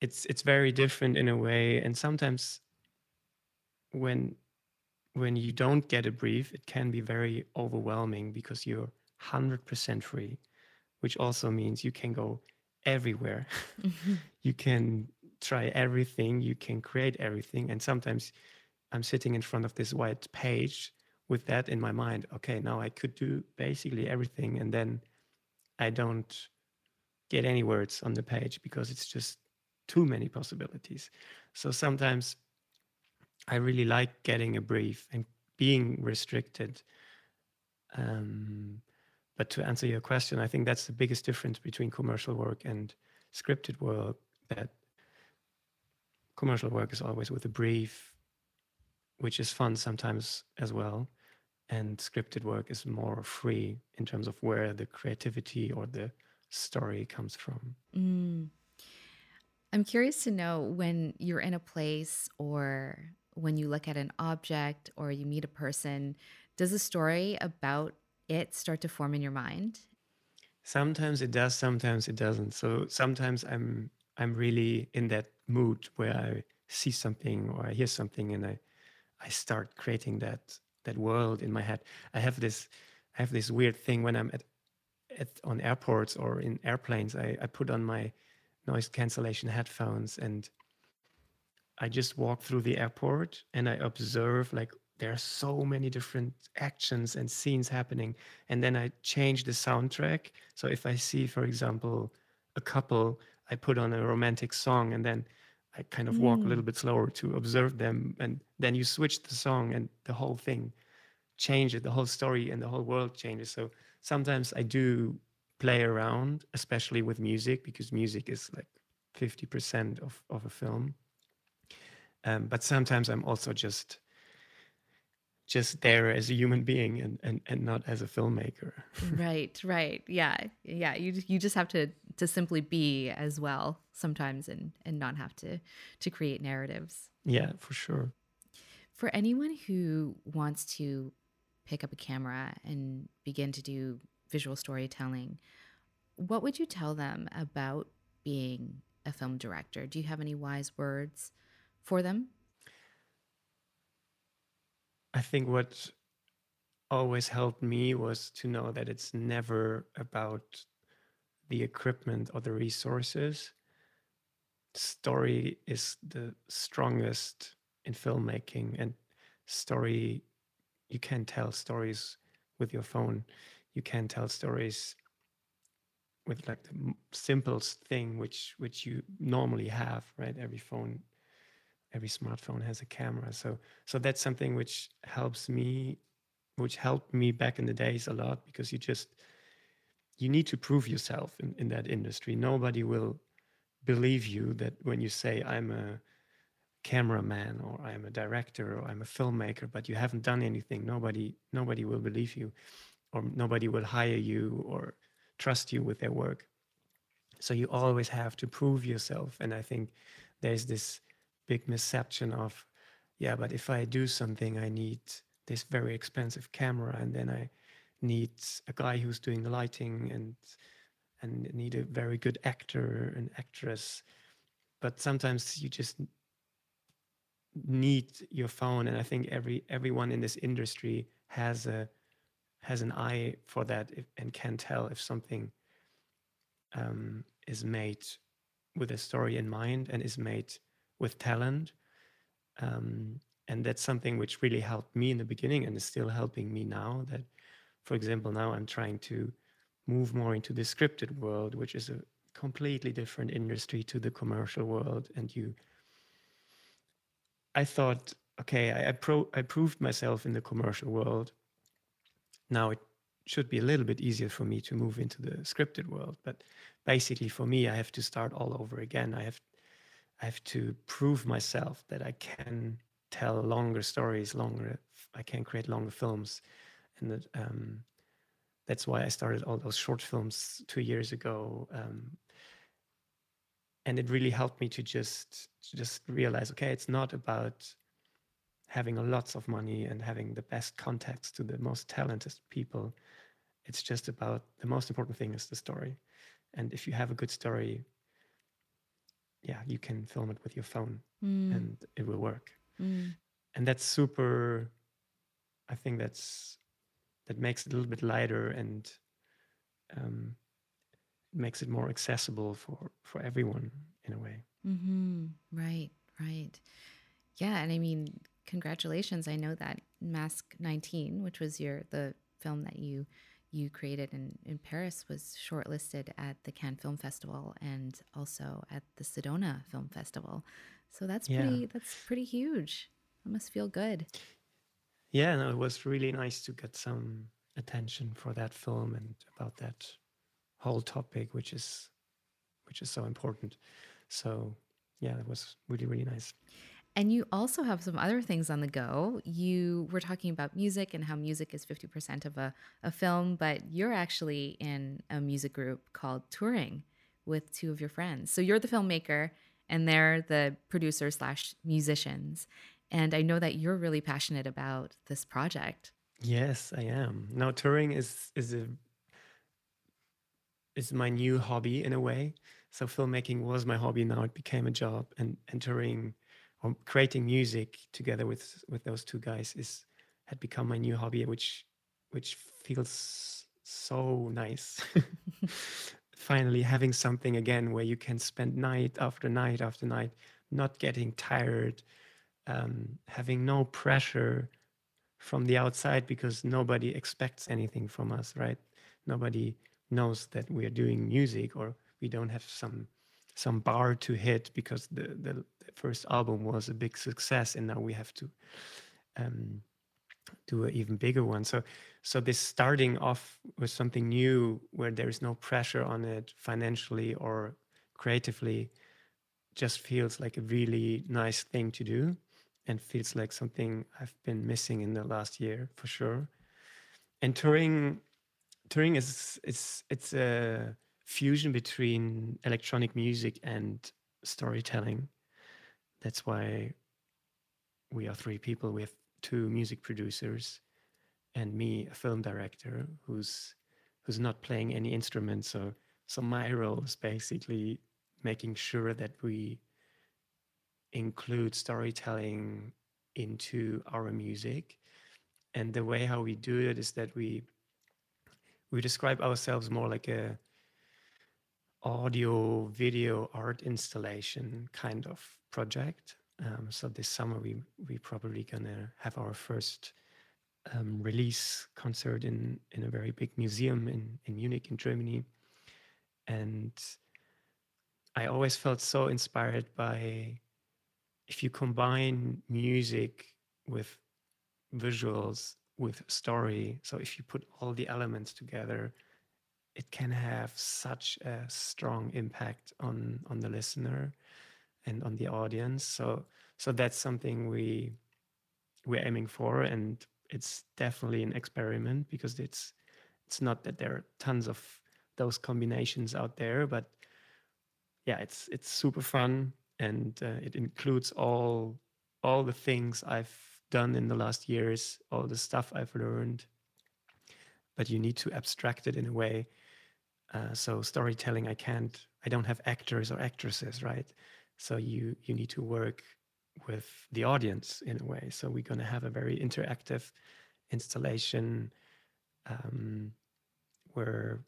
[SPEAKER 2] it's it's very different in a way. And sometimes when when you don't get a brief, it can be very overwhelming because you're 100% free, which also means you can go everywhere. Mm-hmm. you can try everything, you can create everything. And sometimes I'm sitting in front of this white page with that in my mind. Okay, now I could do basically everything. And then I don't get any words on the page because it's just too many possibilities. So sometimes I really like getting a brief and being restricted. Um, but to answer your question, I think that's the biggest difference between commercial work and scripted work. That commercial work is always with a brief, which is fun sometimes as well. And scripted work is more free in terms of where the creativity or the story comes from.
[SPEAKER 1] Mm. I'm curious to know when you're in a place or when you look at an object or you meet a person, does a story about it start to form in your mind?
[SPEAKER 2] Sometimes it does, sometimes it doesn't. So sometimes I'm I'm really in that mood where I see something or I hear something and I I start creating that that world in my head. I have this I have this weird thing when I'm at, at on airports or in airplanes. I, I put on my noise cancellation headphones and I just walk through the airport and I observe like there are so many different actions and scenes happening. And then I change the soundtrack. So if I see, for example, a couple, I put on a romantic song and then I kind of walk mm. a little bit slower to observe them. And then you switch the song and the whole thing changes, the whole story and the whole world changes. So sometimes I do play around, especially with music, because music is like 50% of, of a film. Um, but sometimes I'm also just just there as a human being and, and, and not as a filmmaker.
[SPEAKER 1] right, right. Yeah. Yeah. You you just have to to simply be as well sometimes and and not have to to create narratives.
[SPEAKER 2] Yeah, for sure.
[SPEAKER 1] For anyone who wants to pick up a camera and begin to do visual storytelling, what would you tell them about being a film director? Do you have any wise words for them?
[SPEAKER 2] I think what always helped me was to know that it's never about the equipment or the resources. Story is the strongest in filmmaking, and story, you can tell stories with your phone. You can tell stories with like the simplest thing which which you normally have right every phone every smartphone has a camera. So so that's something which helps me which helped me back in the days a lot because you just you need to prove yourself in, in that industry. Nobody will believe you that when you say i'm a cameraman or i'm a director or i'm a filmmaker but you haven't done anything. Nobody nobody will believe you or nobody will hire you or trust you with their work. So you always have to prove yourself. And i think there's this big misception of yeah but if i do something i need this very expensive camera and then i need a guy who's doing the lighting and and need a very good actor and actress. But sometimes you just need your phone and i think every everyone in this industry has a has an eye for that if, and can tell if something um, is made with a story in mind and is made with talent um, and that's something which really helped me in the beginning and is still helping me now that for example now i'm trying to move more into the scripted world which is a completely different industry to the commercial world. And you i thought okay i, I, pro, I proved myself in the commercial world. Now it should be a little bit easier for me to move into the scripted world. But basically for me i have to start all over again. I have i have to prove myself that i can tell longer stories longer i can create longer films. And that, um, that's why i started all those short films two years ago um, and it really helped me to just to just realize okay it's not about having lots of money and having the best contacts to the most talented people. It's just about the most important thing is the story. And if you have a good story yeah you can film it with your phone mm. and it will work mm. and that's super i think that's that makes it a little bit lighter and um, makes it more accessible for for everyone in a way
[SPEAKER 1] mm-hmm. right right yeah and i mean congratulations i know that Masque 19 which was your the film that you you created in, in Paris was shortlisted at the Cannes Film Festival and also at the Sedona Film Festival. So that's yeah. pretty that's pretty huge. That must feel good.
[SPEAKER 2] Yeah, no, it was really nice to get some attention for that film and about that whole topic, which is which is so important. So yeah, it was really, really nice.
[SPEAKER 1] And you also have some other things on the go. You were talking about music and how music is 50% of a, a film, but you're actually in a music group called Touring with two of your friends. So you're the filmmaker and they're the producers slash musicians. And I know that you're really passionate about this project.
[SPEAKER 2] Yes, I am. Now touring is is a is my new hobby in a way. So filmmaking was my hobby. Now it became a job, and and touring or creating music together with with those two guys is had become my new hobby which which feels so nice. Finally having something again where you can spend night after night after night not getting tired um, having no pressure from the outside because nobody expects anything from us right? Nobody knows that we are doing music or we don't have some some bar to hit because the, the, first album was a big success and now we have to um, do an even bigger one so so this starting off with something new where there is no pressure on it financially or creatively just feels like a really nice thing to do and feels like something I've been missing in the last year for sure. And touring, touring is it's it's a fusion between electronic music and storytelling. That's why we are three people. Have two music producers and me, a film director, who's who's not playing any instruments. So so my role is basically making sure that we include storytelling into our music. And the way how we do it is that we we describe ourselves more like a audio video art installation kind of project. Um, so this summer we we probably gonna have our first um, release concert in in a very big museum in in Munich in Germany, and I always felt so inspired by if you combine music with visuals with story so if you put all the elements together it can have such a strong impact on on the listener and on the audience so so that's something we we're aiming for and it's definitely an experiment because it's it's not that there are tons of those combinations out there but yeah, it's it's super fun and uh, it includes all all the things I've done in the last years, all the stuff I've learned. But you need to abstract it in a way. Uh, so storytelling, I can't. I don't have actors or actresses, right? So you you need to work with the audience in a way. So we're going to have a very interactive installation um, where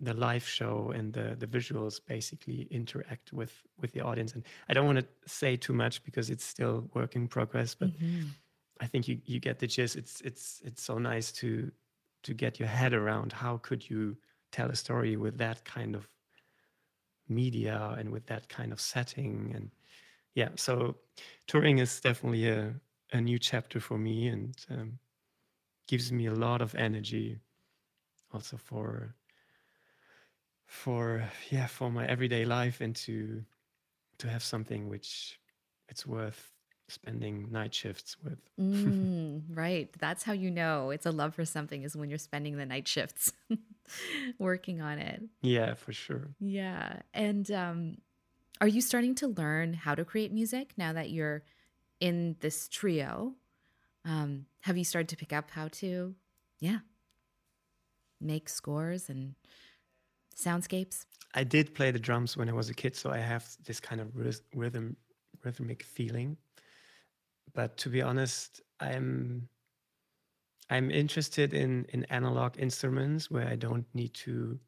[SPEAKER 2] the live show and the the visuals basically interact with with the audience and i don't want to say too much because it's still work in progress but mm-hmm. i think you you get the gist it's it's it's so nice to to get your head around how could you tell a story with that kind of media and with that kind of setting and yeah so touring is definitely a a new chapter for me and um, gives me a lot of energy also for for yeah for my everyday life and to to have something which it's worth spending night shifts with.
[SPEAKER 1] Mm, right. That's how you know it's a love for something is when you're spending the night shifts working on it
[SPEAKER 2] yeah for sure
[SPEAKER 1] yeah and um are you starting to learn how to create music now that you're in this trio um have you started to pick up how to yeah make scores and soundscapes?
[SPEAKER 2] I did play the drums when I was a kid, so I have this kind of rhythm, rhythmic feeling. But to be honest, I'm I'm interested in in analog instruments where I don't need to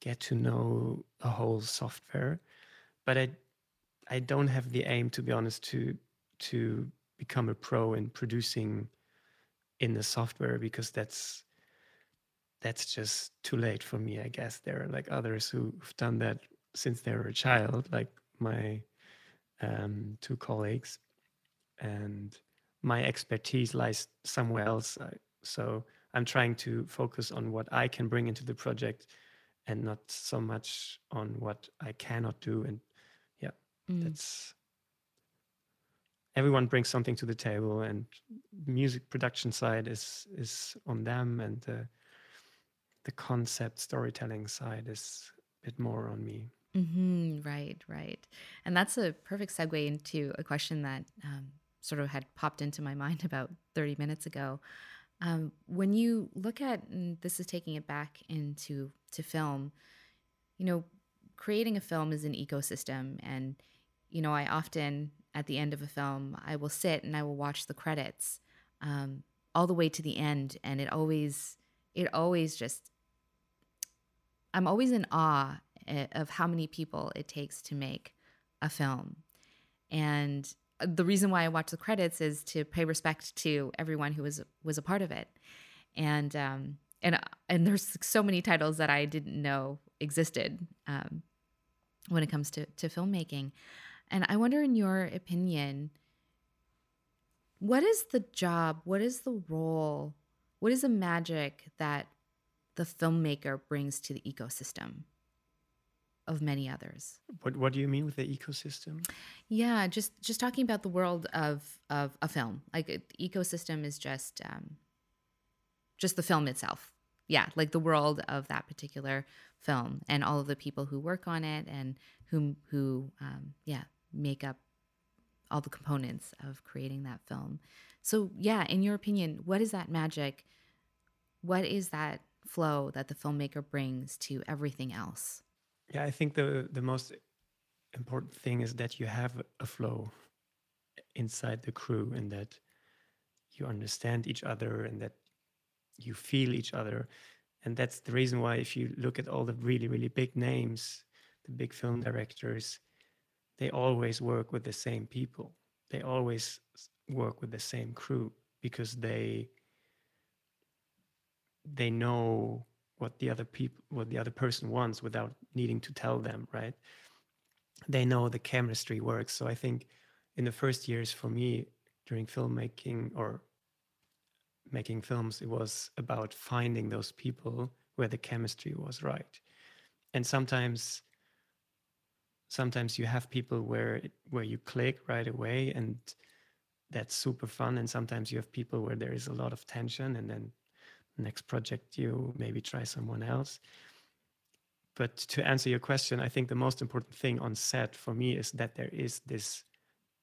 [SPEAKER 2] get to know a whole software. But I I don't have the aim, to be honest, to to become a pro in producing in the software because that's that's just too late for me i guess there are like others who've done that since they were a child like my um, two colleagues and my expertise lies somewhere else so i'm trying to focus on what i can bring into the project and not so much on what i cannot do and yeah mm. that's everyone brings something to the table and music production side is is on them and uh, the concept storytelling side is a bit more on me.
[SPEAKER 1] Mm-hmm, right, right. And that's a perfect segue into a question that um, sort of had popped into my mind about 30 minutes ago. Um, when you look at, and this is taking it back into to film, you know, creating a film is an ecosystem. And, you know, I often, at the end of a film, I will sit and I will watch the credits um, all the way to the end. And it always, it always just I'm always in awe eh, of how many people it takes to make a film. And the reason why I watch the credits is to pay respect to everyone who was was a part of it. And um, and and there's so many titles that I didn't know existed um, when it comes to to filmmaking. And I wonder, in your opinion, what is the job? What is the role? What is the magic that the filmmaker brings to the ecosystem of many others.
[SPEAKER 2] What What do you mean with the ecosystem?
[SPEAKER 1] Yeah, just just talking about the world of of a film. Like the ecosystem is just um, just the film itself. Yeah, like the world of that particular film and all of the people who work on it and who who um, yeah make up all the components of creating that film. So yeah, in your opinion, what is that magic? What is that flow that the filmmaker brings to everything else?
[SPEAKER 2] Yeah, I think the the most important thing is that you have a flow inside the crew and that you understand each other and that you feel each other. And that's the reason why if you look at all the really, really big names, the big film directors, they always work with the same people. They always work with the same crew because they they know what the other people what the other person wants without needing to tell them right? They know the chemistry works. So i think in the first years for me during filmmaking or making films it was about finding those people where the chemistry was right. And sometimes sometimes you have people where where you click right away and that's super fun. And sometimes you have people where there is a lot of tension and then next project you maybe try someone else but to answer your question, I think the most important thing on set for me is that there is this,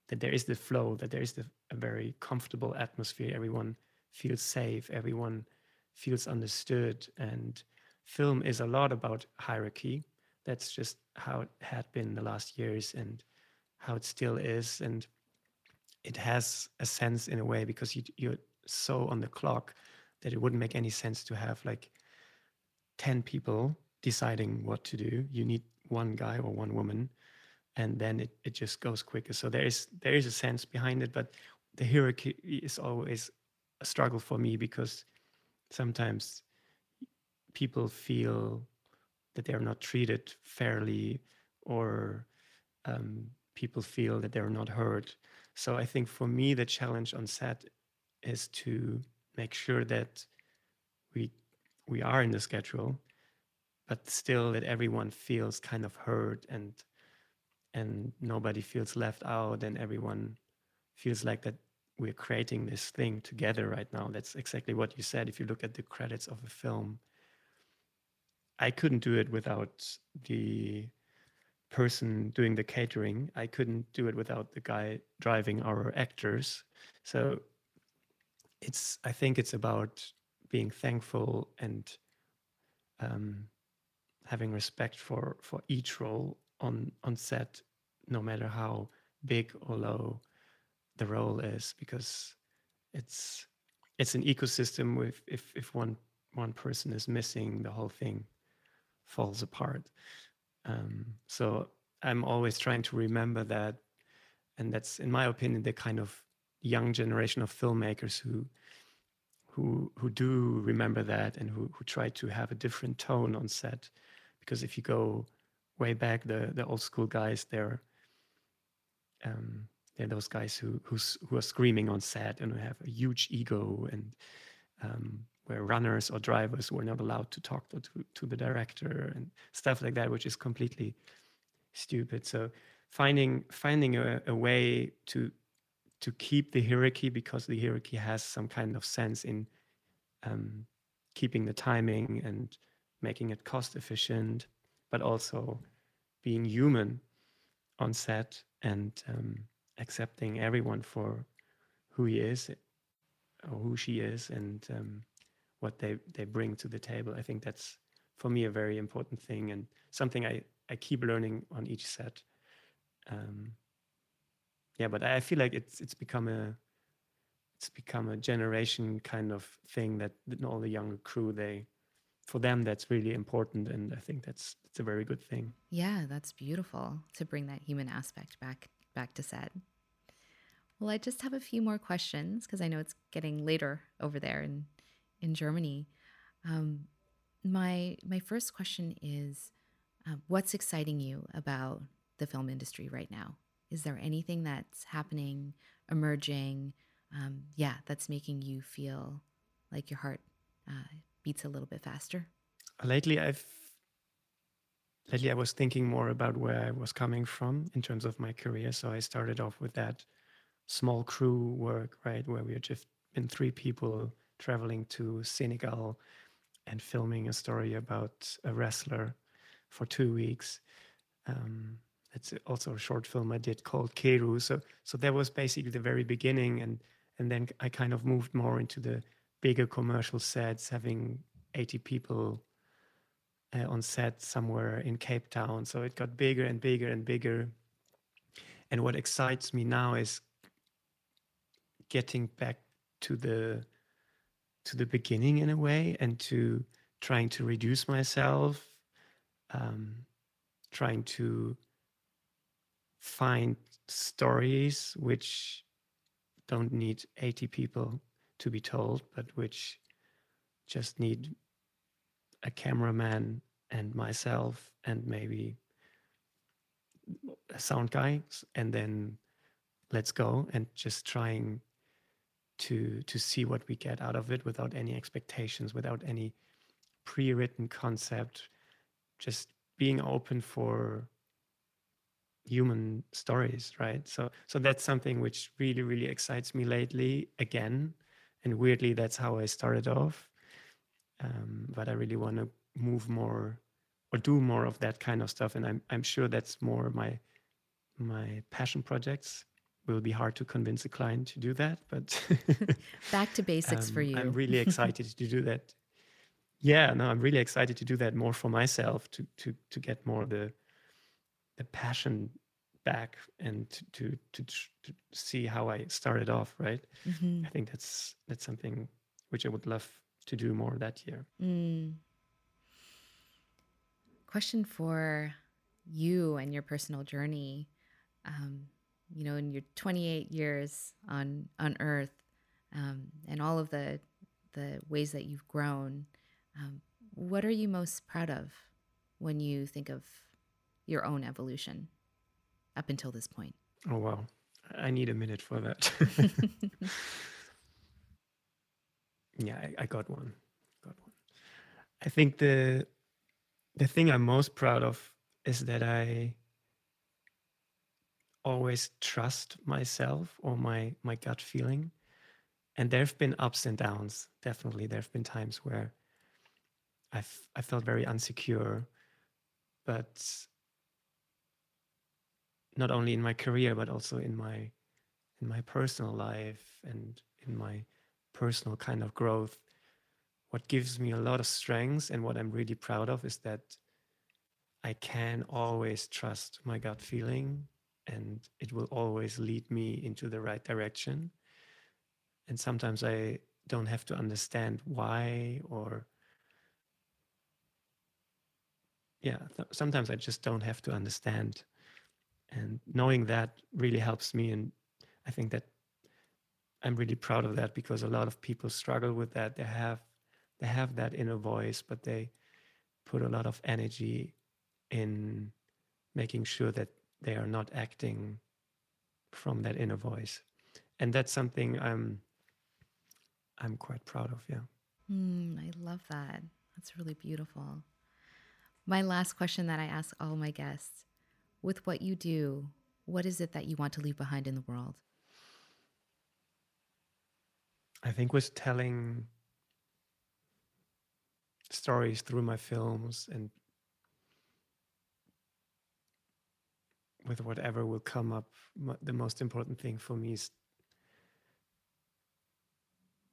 [SPEAKER 2] that there is the flow, that there is the, a very comfortable atmosphere. Everyone feels safe. Everyone feels understood. And film is a lot about hierarchy. That's just how it had been the last years and how it still is. And it has a sense in a way because you, you're so on the clock that it wouldn't make any sense to have like 10 people deciding what to do. You need one guy or one woman, and then it, it just goes quicker. So there is there is a sense behind it, but the hierarchy is always a struggle for me because sometimes people feel that they're not treated fairly or um, people feel that they're not heard. So I think for me, the challenge on set is to make sure that we we are in the schedule but still that everyone feels kind of heard and and nobody feels left out and everyone feels like that we're creating this thing together right now. That's exactly what you said. If you look at the credits of a film i couldn't do it without the person doing the catering. I couldn't do it without the guy driving our actors. So it's i think it's about being thankful and um, having respect for for each role on on set no matter how big or low the role is because it's it's an ecosystem with if if one one person is missing the whole thing falls apart. Um, so i'm always trying to remember that and that's in my opinion the kind of young generation of filmmakers who who who do remember that and who who try to have a different tone on set because if you go way back, the the old school guys, they're um, they're those guys who who's, who are screaming on set and who have a huge ego and um, where runners or drivers were not allowed to talk to, to, the director and stuff like that, which is completely stupid. So finding finding a, a way to to keep the hierarchy because the hierarchy has some kind of sense in um, keeping the timing and making it cost efficient, but also being human on set and um, accepting everyone for who he is or who she is and um, what they, they bring to the table. I think that's for me a very important thing and something I, I keep learning on each set. Um, yeah, but I feel like it's it's become a it's become a generation kind of thing that all the younger crew they for them that's really important and i think that's it's a very good thing.
[SPEAKER 1] Yeah that's beautiful to bring that human aspect back back to set. Well i just have a few more questions because i know it's getting later over there in in germany. Um, my my first question is uh, what's exciting you about the film industry right now is there anything that's happening emerging um, yeah that's making you feel like your heart uh, beats a little bit faster?
[SPEAKER 2] Lately, I've lately I was thinking more about where I was coming from in terms of my career. So I started off with that small crew work, right, where we had just been three people traveling to Senegal and filming a story about a wrestler for two weeks. Um, it's also a short film I did called Keru. So so that was basically the very beginning, and and then I kind of moved more into the bigger commercial sets, having 80 people uh, on set somewhere in Cape Town. So it got bigger and bigger and bigger. And what excites me now is getting back to the to the beginning in a way and to trying to reduce myself um, trying to find stories which don't need 80 people to be told, but which just need a cameraman and myself and maybe a sound guy and then let's go and just trying to to see what we get out of it without any expectations without any pre-written concept just being open for human stories right so so that's something which really really excites me lately again and weirdly that's how i started off um, but i really want to move more or do more of that kind of stuff. And I'm I'm sure that's more my my passion projects. Will be hard to convince a client to do that, but
[SPEAKER 1] back to basics
[SPEAKER 2] um,
[SPEAKER 1] for you.
[SPEAKER 2] I'm really excited to do that. Yeah, no, I'm really excited to do that more for myself to to to get more the the passion back and to to to, to see how I started off. Right. Mm-hmm. I think that's that's something which I would love to do more that year. Mm.
[SPEAKER 1] Question for you and your personal journey. Um, you know, in your 28 years on on Earth, um, and all of the the ways that you've grown, um, what are you most proud of when you think of your own evolution up until this point?
[SPEAKER 2] Oh wow, I need a minute for that. yeah, I, I got one. Got one. I think the the thing I'm most proud of is that I always trust myself or my my gut feeling. And there have been ups and downs. Definitely, there have been times where I've I felt very unsecure, but not only in my career but also in my in my personal life and in my personal kind of growth. What gives me a lot of strength and what i'm really proud of is that i can always trust my gut feeling and it will always lead me into the right direction. And sometimes i don't have to understand why or yeah th- sometimes i just don't have to understand and knowing that really helps me and i think that i'm really proud of that because a lot of people struggle with that. They have they have that inner voice but they put a lot of energy in making sure that they are not acting from that inner voice. And that's something i'm i'm quite proud of yeah.
[SPEAKER 1] Mm, i love that. That's really beautiful. My last question that i ask all my guests with what you do, what is it that you want to leave behind in the world?
[SPEAKER 2] I think was telling stories through my films and with whatever will come up the most important thing for me is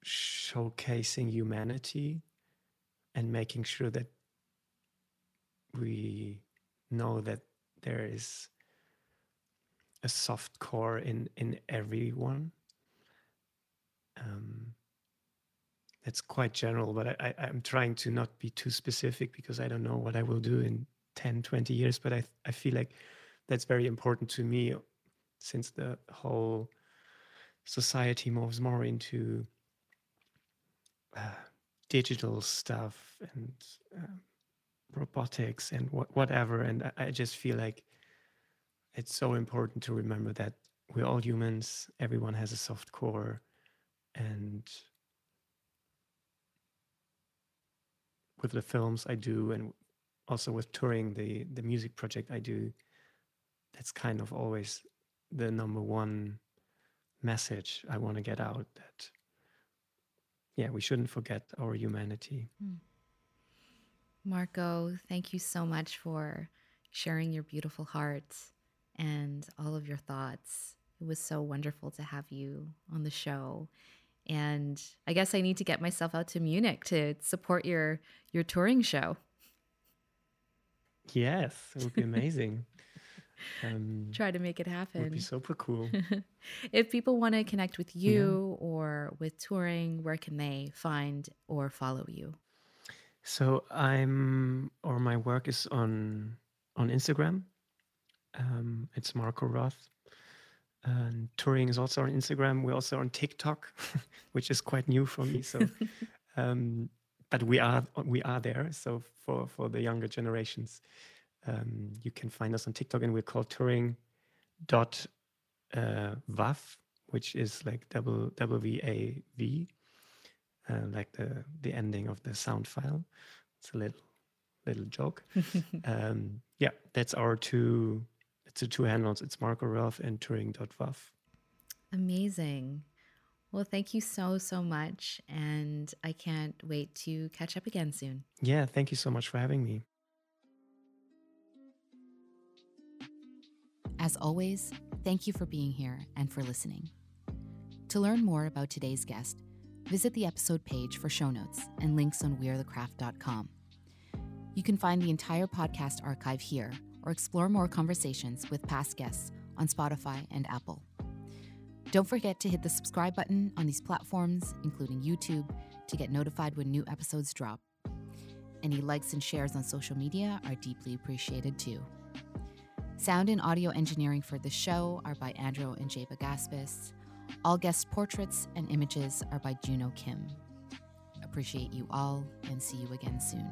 [SPEAKER 2] showcasing humanity and making sure that we know that there is a soft core in in everyone. Um, that's quite general but I, I, am trying to not be too specific because i don't know what i will do in 10 20 years but i, I feel like that's very important to me since the whole society moves more into uh, digital stuff and um, robotics and wh- whatever. And I, I just feel like it's so important to remember that we're all humans. Everyone has a soft core, and with the films I do, and also with touring the the music project I do, that's kind of always the number one message I want to get out. That yeah, we shouldn't forget our humanity. Mm.
[SPEAKER 1] Marko, thank you so much for sharing your beautiful heart and all of your thoughts. It was so wonderful to have you on the show. And I guess I need to get myself out to Munich to support your your touring show.
[SPEAKER 2] Yes, it would be amazing.
[SPEAKER 1] um, Try to make it happen.
[SPEAKER 2] It would be super cool.
[SPEAKER 1] if people want to connect with you yeah. or with touring, where can they find or follow you?
[SPEAKER 2] So I'm, or my work is on on Instagram. Um, it's Marko Roth. And touring is also on Instagram. We're also on TikTok, which is quite new for me. So, um, but we are we are there. So for for the younger generations, um, you can find us on TikTok, and we're called touring dot uh, wav, which is like double W V A V uh, like the the ending of the sound file. It's a little little joke. um, yeah, that's our two. It's the two handles. It's Marko Roth and Touring.wav.
[SPEAKER 1] Amazing. Well, thank you so, so much. And I can't wait to catch up again soon.
[SPEAKER 2] Yeah, thank you so much for having me.
[SPEAKER 1] As always, thank you for being here and for listening. To learn more about today's guest, visit the episode page for show notes and links on wearethecraft.com. You can find the entire podcast archive here or explore more conversations with past guests on Spotify and Apple. Don't forget to hit the subscribe button on these platforms, including YouTube, to get notified when new episodes drop. Any likes and shares on social media are deeply appreciated too. Sound and audio engineering for the show are by Andrew and Jaba Gaspis. All guest portraits and images are by Juno Kim. Appreciate you all and see you again soon.